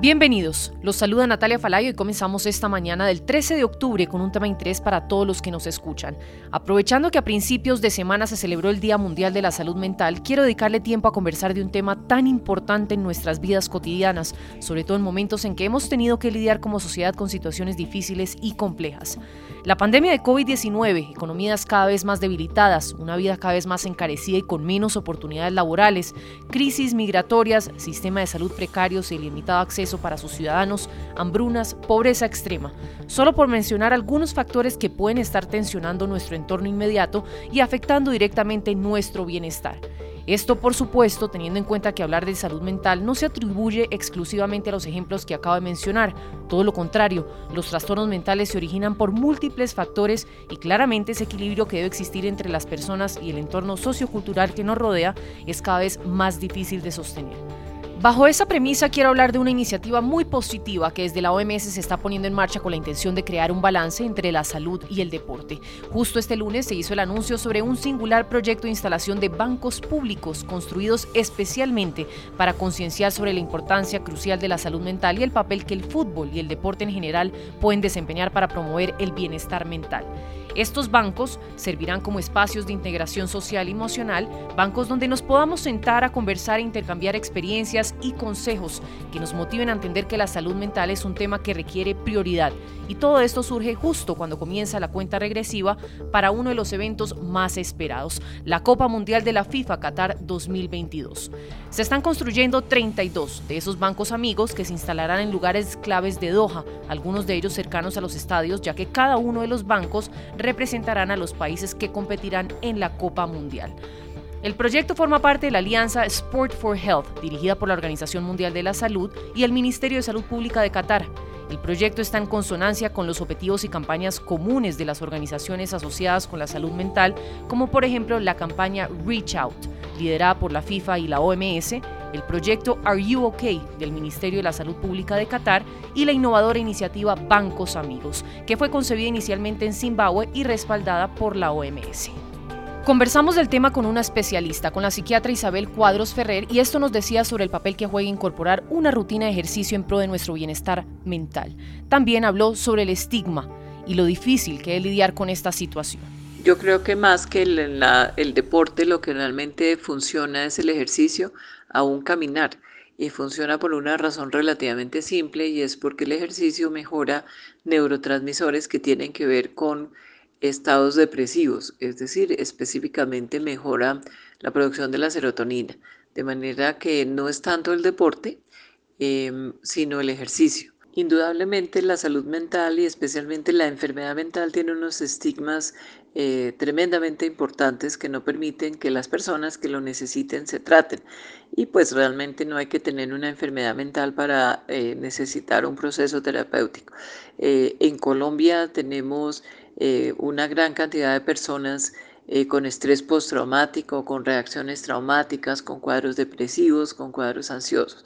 Bienvenidos, los saluda Natalia Falayo y comenzamos esta mañana del 13 de octubre con un tema de interés para todos los que nos escuchan. Aprovechando que a principios de semana se celebró el Día Mundial de la Salud Mental, quiero dedicarle tiempo a conversar de un tema tan importante en nuestras vidas cotidianas, sobre todo en momentos en que hemos tenido que lidiar como sociedad con situaciones difíciles y complejas. La pandemia de COVID-19, economías cada vez más debilitadas, una vida cada vez más encarecida y con menos oportunidades laborales, crisis migratorias, sistema de salud precarios y limitado acceso para sus ciudadanos, hambrunas, pobreza extrema, solo por mencionar algunos factores que pueden estar tensionando nuestro entorno inmediato y afectando directamente nuestro bienestar. Esto, por supuesto, teniendo en cuenta que hablar de salud mental no se atribuye exclusivamente a los ejemplos que acabo de mencionar. Todo lo contrario, los trastornos mentales se originan por múltiples factores y claramente ese equilibrio que debe existir entre las personas y el entorno sociocultural que nos rodea es cada vez más difícil de sostener. Bajo esa premisa quiero hablar de una iniciativa muy positiva que desde la OMS se está poniendo en marcha con la intención de crear un balance entre la salud y el deporte. Justo este lunes se hizo el anuncio sobre un singular proyecto de instalación de bancos públicos construidos especialmente para concienciar sobre la importancia crucial de la salud mental y el papel que el fútbol y el deporte en general pueden desempeñar para promover el bienestar mental. Estos bancos servirán como espacios de integración social y emocional, bancos donde nos podamos sentar a conversar e intercambiar experiencias y consejos que nos motiven a entender que la salud mental es un tema que requiere prioridad. Y todo esto surge justo cuando comienza la cuenta regresiva para uno de los eventos más esperados, la Copa Mundial de la FIFA Qatar 2022. Se están construyendo 32 de esos bancos amigos que se instalarán en lugares claves de Doha, algunos de ellos cercanos a los estadios, ya que cada uno de los bancos representarán a los países que competirán en la Copa Mundial. El proyecto forma parte de la alianza Sport for Health, dirigida por la Organización Mundial de la Salud y el Ministerio de Salud Pública de Qatar. El proyecto está en consonancia con los objetivos y campañas comunes de las organizaciones asociadas con la salud mental, como por ejemplo la campaña Reach Out, liderada por la FIFA y la OMS, el proyecto Are You OK del Ministerio de la Salud Pública de Qatar y la innovadora iniciativa Bancos Amigos, que fue concebida inicialmente en Zimbabue y respaldada por la OMS. Conversamos del tema con una especialista, con la psiquiatra Isabel Cuadros Ferrer, y esto nos decía sobre el papel que juega incorporar una rutina de ejercicio en pro de nuestro bienestar mental. También habló sobre el estigma y lo difícil que es lidiar con esta situación. Yo creo que más que el, deporte, lo que realmente funciona es el ejercicio, aún caminar. Y funciona por una razón relativamente simple y es porque el ejercicio mejora neurotransmisores que tienen que ver con estados depresivos, es decir, específicamente mejora la producción de la serotonina, de manera que no es tanto el deporte, em, sino el ejercicio. Indudablemente la salud mental y especialmente la enfermedad mental tiene unos estigmas eh, tremendamente importantes que no permiten que las personas que lo necesiten se traten. Y pues realmente no hay que tener una enfermedad mental para eh, necesitar un proceso terapéutico. Eh, en Colombia tenemos una gran cantidad de personas con estrés postraumático, con reacciones traumáticas, con cuadros depresivos, con cuadros ansiosos.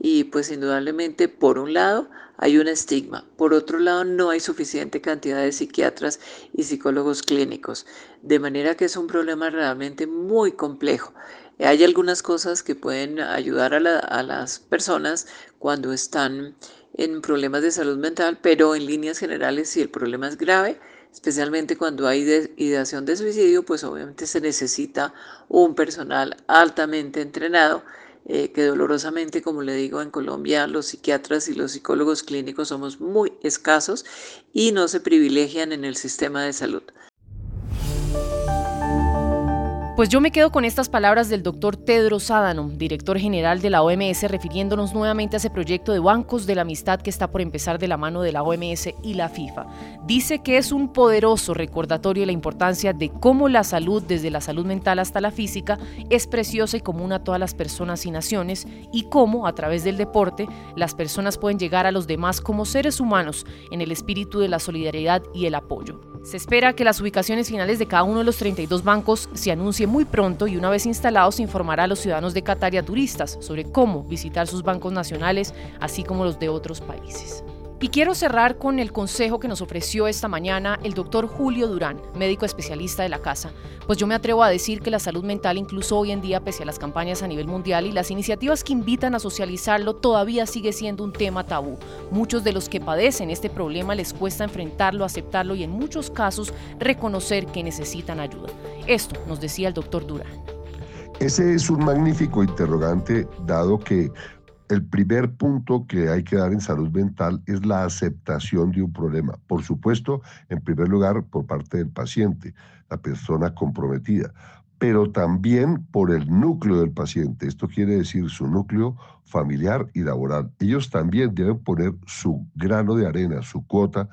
Y pues indudablemente, por un lado, hay un estigma. Por otro lado, no hay suficiente cantidad de psiquiatras y psicólogos clínicos. De manera que es un problema realmente muy complejo. Hay algunas cosas que pueden ayudar a, las personas cuando están en problemas de salud mental, pero en líneas generales, si el problema es grave, especialmente cuando hay ideación de suicidio, pues obviamente se necesita un personal altamente entrenado eh, que dolorosamente, como le digo, en Colombia los psiquiatras y los psicólogos clínicos somos muy escasos y no se privilegian en el sistema de salud. Pues yo me quedo con estas palabras del doctor Tedros Adhanom, director general de la OMS, refiriéndonos nuevamente a ese proyecto de bancos de la amistad que está por empezar de la mano de la OMS y la FIFA. Dice que es un poderoso recordatorio de la importancia de cómo la salud, desde la salud mental hasta la física, es preciosa y común a todas las personas y naciones, y cómo, a través del deporte, las personas pueden llegar a los demás como seres humanos en el espíritu de la solidaridad y el apoyo. Se espera que las ubicaciones finales de cada uno de los 32 bancos se anuncien muy pronto y una vez instalados se informará a los ciudadanos de Qatar y a turistas sobre cómo visitar sus bancos nacionales, así como los de otros países. Y quiero cerrar con el consejo que nos ofreció esta mañana el doctor Julio Durán, médico especialista de la casa. Pues yo me atrevo a decir que la salud mental, incluso hoy en día, pese a las campañas a nivel mundial y las iniciativas que invitan a socializarlo, todavía sigue siendo un tema tabú. Muchos de los que padecen este problema les cuesta enfrentarlo, aceptarlo y en muchos casos reconocer que necesitan ayuda. Esto nos decía el doctor Durán. Ese es un magnífico interrogante, dado que el primer punto que hay que dar en salud mental es la aceptación de un problema. Por supuesto, en primer lugar, por parte del paciente, la persona comprometida, pero también por el núcleo del paciente. Esto quiere decir su núcleo familiar y laboral. Ellos también deben poner su grano de arena, su cuota,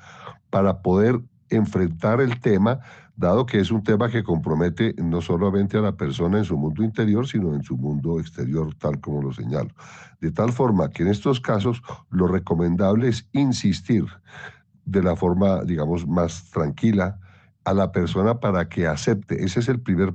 para poder enfrentar el tema dado que es un tema que compromete no solamente a la persona en su mundo interior, sino en su mundo exterior, tal como lo señalo. De tal forma que en estos casos lo recomendable es insistir de la forma, digamos, más tranquila a la persona para que acepte. Ese es el primer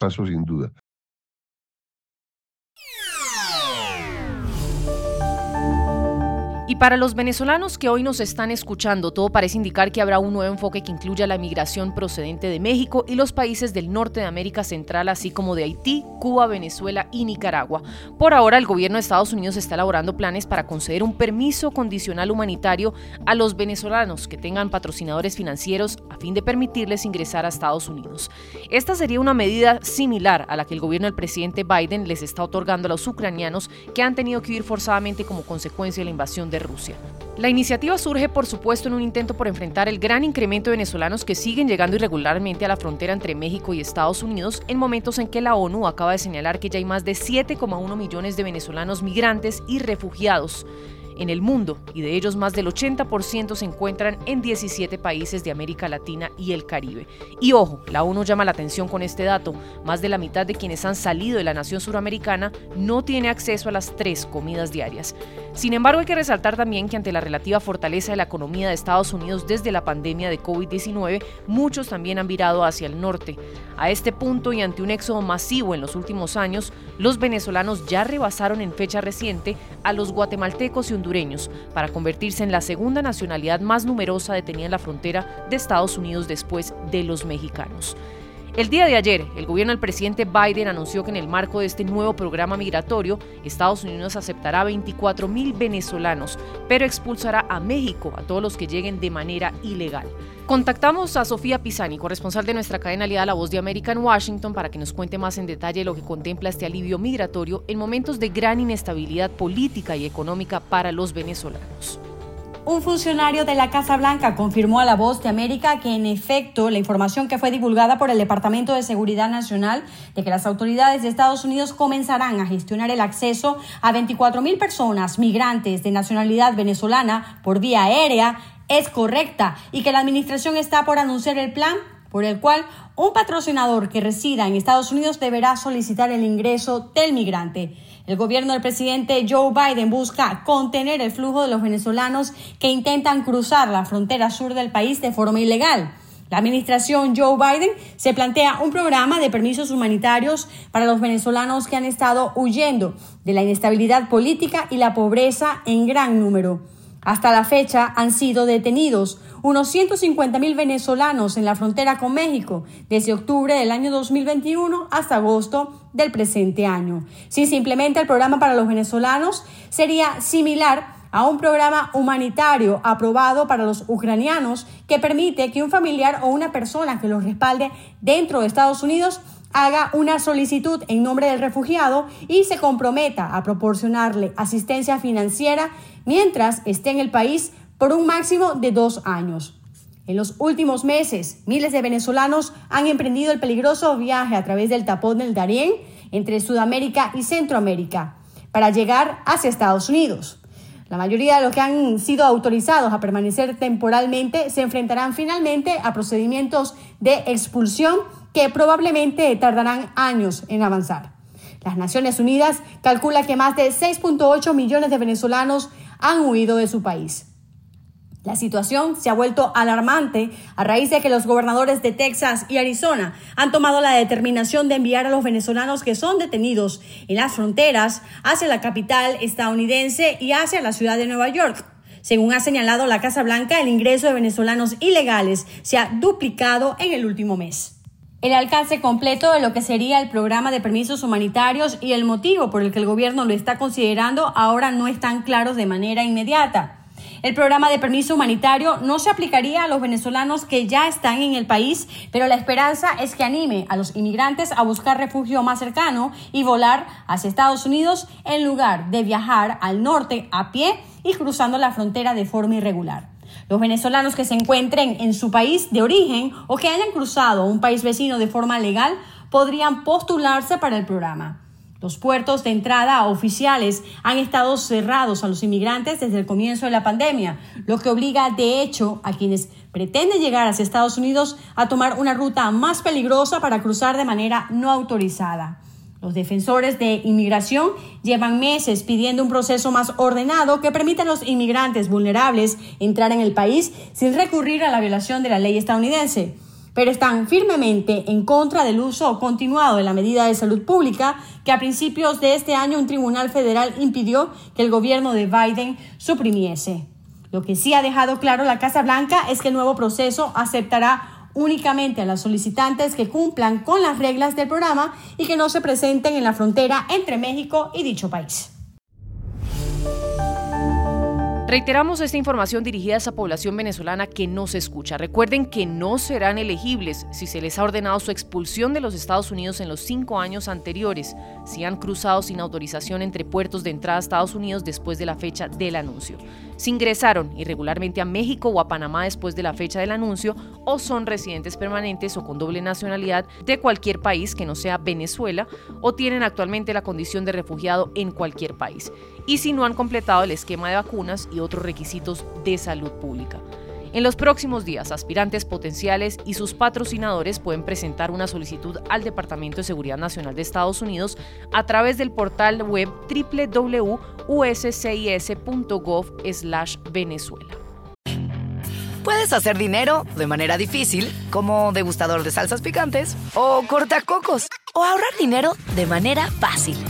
paso sin duda. Y para los venezolanos que hoy nos están escuchando, todo parece indicar que habrá un nuevo enfoque que incluya la migración procedente de México y los países del norte de América Central, así como de Haití, Cuba, Venezuela y Nicaragua. Por ahora, el gobierno de Estados Unidos está elaborando planes para conceder un permiso condicional humanitario a los venezolanos que tengan patrocinadores financieros a fin de permitirles ingresar a Estados Unidos. Esta sería una medida similar a la que el gobierno del presidente Biden les está otorgando a los ucranianos que han tenido que huir forzadamente como consecuencia de la invasión de Rusia. La iniciativa surge, por supuesto, en un intento por enfrentar el gran incremento de venezolanos que siguen llegando irregularmente a la frontera entre México y Estados Unidos en momentos en que la ONU acaba de señalar que ya hay más de 7,1 millones de venezolanos migrantes y refugiados en el mundo y de ellos más del 80% se encuentran en 17 países de América Latina y el Caribe. Y ojo, la ONU llama la atención con este dato, más de la mitad de quienes han salido de la nación suramericana no tiene acceso a las tres comidas diarias. Sin embargo, hay que resaltar también que ante la relativa fortaleza de la economía de Estados Unidos desde la pandemia de COVID-19, muchos también han virado hacia el norte. A este punto y ante un éxodo masivo en los últimos años, los venezolanos ya rebasaron en fecha reciente a los guatemaltecos y hondureños para convertirse en la segunda nacionalidad más numerosa detenida en la frontera de Estados Unidos después de los mexicanos. El día de ayer, el gobierno del presidente Biden anunció que en el marco de este nuevo programa migratorio, Estados Unidos aceptará 24 mil venezolanos, pero expulsará a México a todos los que lleguen de manera ilegal. Contactamos a Sofía Pisani, corresponsal de nuestra cadena aliada La Voz de América en Washington, para que nos cuente más en detalle lo que contempla este alivio migratorio en momentos de gran inestabilidad política y económica para los venezolanos. Un funcionario de la Casa Blanca confirmó a La Voz de América que, en efecto, la información que fue divulgada por el Departamento de Seguridad Nacional de que las autoridades de Estados Unidos comenzarán a gestionar el acceso a 24 mil personas migrantes de nacionalidad venezolana por vía aérea es correcta y que la Administración está por anunciar el plan por el cual un patrocinador que resida en Estados Unidos deberá solicitar el ingreso del migrante. El gobierno del presidente Joe Biden busca contener el flujo de los venezolanos que intentan cruzar la frontera sur del país de forma ilegal. La administración Joe Biden se plantea un programa de permisos humanitarios para los venezolanos que han estado huyendo de la inestabilidad política y la pobreza en gran número. Hasta la fecha han sido detenidos unos 150 mil venezolanos en la frontera con México desde octubre del año 2021 hasta agosto del presente año. Si se implementa el programa para los venezolanos, sería similar a un programa humanitario aprobado para los ucranianos que permite que un familiar o una persona que los respalde dentro de Estados Unidos haga una solicitud en nombre del refugiado y se comprometa a proporcionarle asistencia financiera mientras esté en el país por un máximo de dos años. En los últimos meses, miles de venezolanos han emprendido el peligroso viaje a través del tapón del Darién entre Sudamérica y Centroamérica para llegar hacia Estados Unidos. La mayoría de los que han sido autorizados a permanecer temporalmente se enfrentarán finalmente a procedimientos de expulsión que probablemente tardarán años en avanzar. Las Naciones Unidas calcula que más de 6.8 millones de venezolanos han huido de su país. La situación se ha vuelto alarmante a raíz de que los gobernadores de Texas y Arizona han tomado la determinación de enviar a los venezolanos que son detenidos en las fronteras hacia la capital estadounidense y hacia la ciudad de Nueva York. Según ha señalado la Casa Blanca, el ingreso de venezolanos ilegales se ha duplicado en el último mes. El alcance completo de lo que sería el programa de permisos humanitarios y el motivo por el que el gobierno lo está considerando ahora no están claros de manera inmediata. El programa de permiso humanitario no se aplicaría a los venezolanos que ya están en el país, pero la esperanza es que anime a los inmigrantes a buscar refugio más cercano y volar hacia Estados Unidos en lugar de viajar al norte a pie y cruzando la frontera de forma irregular. Los venezolanos que se encuentren en su país de origen o que hayan cruzado un país vecino de forma legal podrían postularse para el programa. Los puertos de entrada oficiales han estado cerrados a los inmigrantes desde el comienzo de la pandemia, lo que obliga de hecho a quienes pretenden llegar hacia Estados Unidos a tomar una ruta más peligrosa para cruzar de manera no autorizada. Los defensores de inmigración llevan meses pidiendo un proceso más ordenado que permita a los inmigrantes vulnerables entrar en el país sin recurrir a la violación de la ley estadounidense pero están firmemente en contra del uso continuado de la medida de salud pública que a principios de este año un tribunal federal impidió que el gobierno de Biden suprimiese. Lo que sí ha dejado claro la Casa Blanca es que el nuevo proceso aceptará únicamente a las solicitantes que cumplan con las reglas del programa y que no se presenten en la frontera entre México y dicho país. Reiteramos esta información dirigida a esa población venezolana que no se escucha. Recuerden que no serán elegibles si se les ha ordenado su expulsión de los Estados Unidos en los cinco años anteriores, si han cruzado sin autorización entre puertos de entrada a Estados Unidos después de la fecha del anuncio si ingresaron irregularmente a México o a Panamá después de la fecha del anuncio o son residentes permanentes o con doble nacionalidad de cualquier país que no sea Venezuela o tienen actualmente la condición de refugiado en cualquier país y si no han completado el esquema de vacunas y otros requisitos de salud pública. En los próximos días, aspirantes potenciales y sus patrocinadores pueden presentar una solicitud al Departamento de Seguridad Nacional de Estados Unidos a través del portal web www.uscis.gov/venezuela. Puedes hacer dinero de manera difícil, como degustador de salsas picantes, o cortacocos, o ahorrar dinero de manera fácil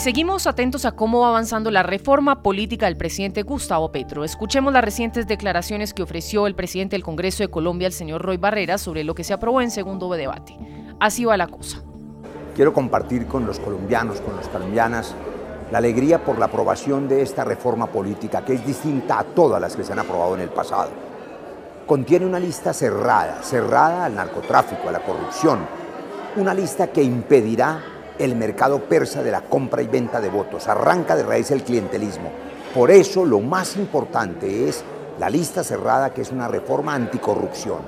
Seguimos atentos a cómo va avanzando la reforma política del presidente Gustavo Petro. Escuchemos las recientes declaraciones que ofreció el presidente del Congreso de Colombia, el señor Roy Barrera, sobre lo que se aprobó en segundo debate. Así va la cosa. Quiero compartir con los colombianos, con las colombianas, la alegría por la aprobación de esta reforma política, que es distinta a todas las que se han aprobado en el pasado. Contiene una lista cerrada, cerrada al narcotráfico, a la corrupción, una lista que impedirá el mercado persa de la compra y venta de votos, arranca de raíz el clientelismo. Por eso lo más importante es la lista cerrada, que es una reforma anticorrupción.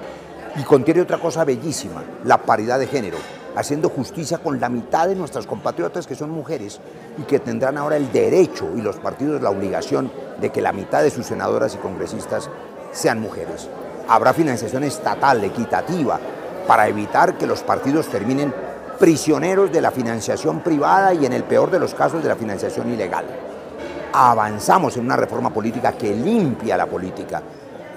Y contiene otra cosa bellísima, la paridad de género, haciendo justicia con la mitad de nuestras compatriotas que son mujeres y que tendrán ahora el derecho y los partidos la obligación de que la mitad de sus senadoras y congresistas sean mujeres. Habrá financiación estatal equitativa para evitar que los partidos terminen prisioneros de la financiación privada y en el peor de los casos de la financiación ilegal. Avanzamos en una reforma política que limpia la política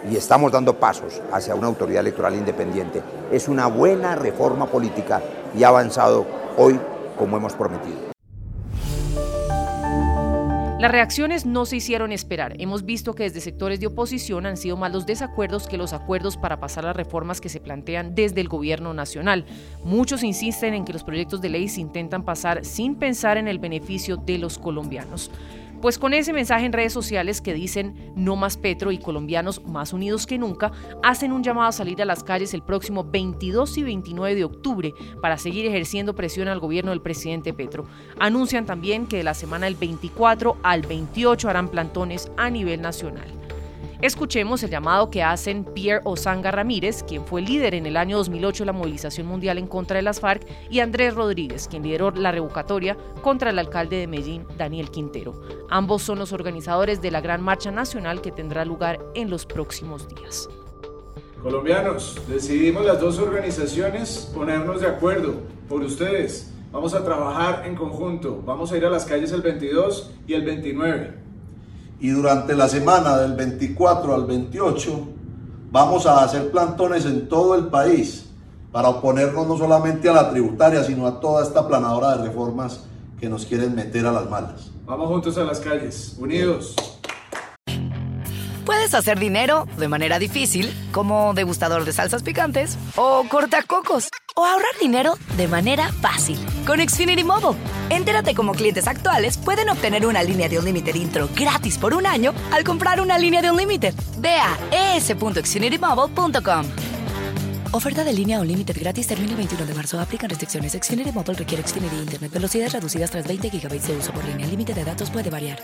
y estamos dando pasos hacia una autoridad electoral independiente. Es una buena reforma política y ha avanzado hoy como hemos prometido. Las reacciones no se hicieron esperar. Hemos visto que desde sectores de oposición han sido más los desacuerdos que los acuerdos para pasar las reformas que se plantean desde el gobierno nacional. Muchos insisten en que los proyectos de ley se intentan pasar sin pensar en el beneficio de los colombianos. Pues con ese mensaje en redes sociales que dicen no más Petro y colombianos más unidos que nunca, hacen un llamado a salir a las calles el próximo 22 y 29 de octubre para seguir ejerciendo presión al gobierno del presidente Petro. Anuncian también que de la semana del 24 al 28 harán plantones a nivel nacional. Escuchemos el llamado que hacen Pierre Osanga Ramírez, quien fue líder en el año 2008 de la movilización mundial en contra de las FARC, y Andrés Rodríguez, quien lideró la revocatoria contra el alcalde de Medellín, Daniel Quintero. Ambos son los organizadores de la gran marcha nacional que tendrá lugar en los próximos días. Colombianos, decidimos las dos organizaciones ponernos de acuerdo por ustedes. Vamos a trabajar en conjunto. Vamos a ir a las calles el 22 y el 29 y durante la semana del 24 al 28 vamos a hacer plantones en todo el país para oponernos no solamente a la tributaria, sino a toda esta planadora de reformas que nos quieren meter a las malas. Vamos juntos a las calles, unidos. Puedes hacer dinero de manera difícil, como degustador de salsas picantes, o cortacocos, o ahorrar dinero de manera fácil con Xfinity Mobile. Entérate cómo clientes actuales pueden obtener una línea de un límite intro gratis por un año al comprar una línea de un límite. Ve a es.xfinitymobile.com. Oferta de línea o límite gratis termina el 21 de marzo. Aplican restricciones. Xfinity Mobile requiere Xfinity Internet. Velocidades reducidas tras 20 GB de uso por línea. El límite de datos puede variar.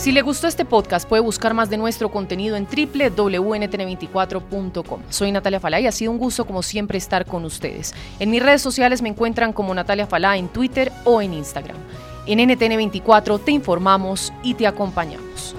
Si le gustó este podcast, puede buscar más de nuestro contenido en www.ntn24.com. Soy Natalia Falá y ha sido un gusto como siempre estar con ustedes. En mis redes sociales me encuentran como Natalia Falá en Twitter o en Instagram. En NTN24 te informamos y te acompañamos.